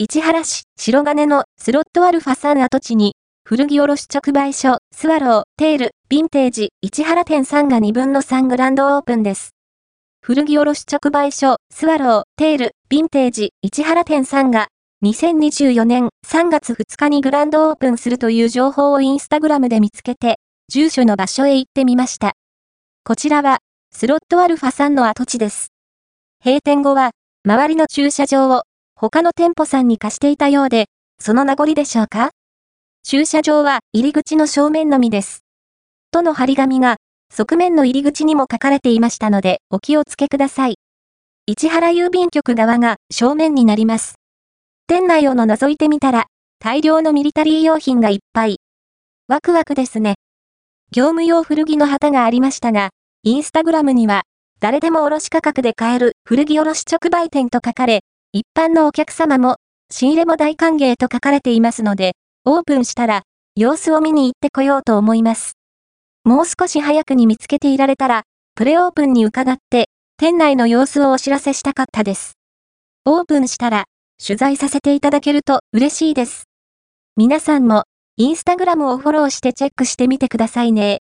市原市白金のスロットアルファさん跡地に、古着卸直売所、 swallow tail vintage 市原店さんが2分の3グランドオープンです。古着卸直売所、 swallow tail vintage 市原店さんが、2024年3月2日にグランドオープンするという情報をインスタグラムで見つけて、住所の場所へ行ってみました。こちらは、スロットアルファさんの跡地です。閉店後は、周りの駐車場を他の店舗さんに貸していたようで、その名残でしょうか？駐車場は入り口の正面のみです。との張り紙が、側面の入り口にも書かれていましたので、お気をつけください。市原郵便局側が正面になります。店内をの覗いてみたら、大量のミリタリー用品がいっぱい。ワクワクですね。業務用古着の旗がありましたが、インスタグラムには、誰でも卸価格で買える古着卸直売店と書かれ、一般のお客様も、仕入れも大歓迎と書かれていますので、オープンしたら、様子を見に行ってこようと思います。もう少し早くに見つけていられたら、プレオープンに伺って、店内の様子をお知らせしたかったです。オープンしたら、取材させていただけると嬉しいです。皆さんも、インスタグラムをフォローしてチェックしてみてくださいね。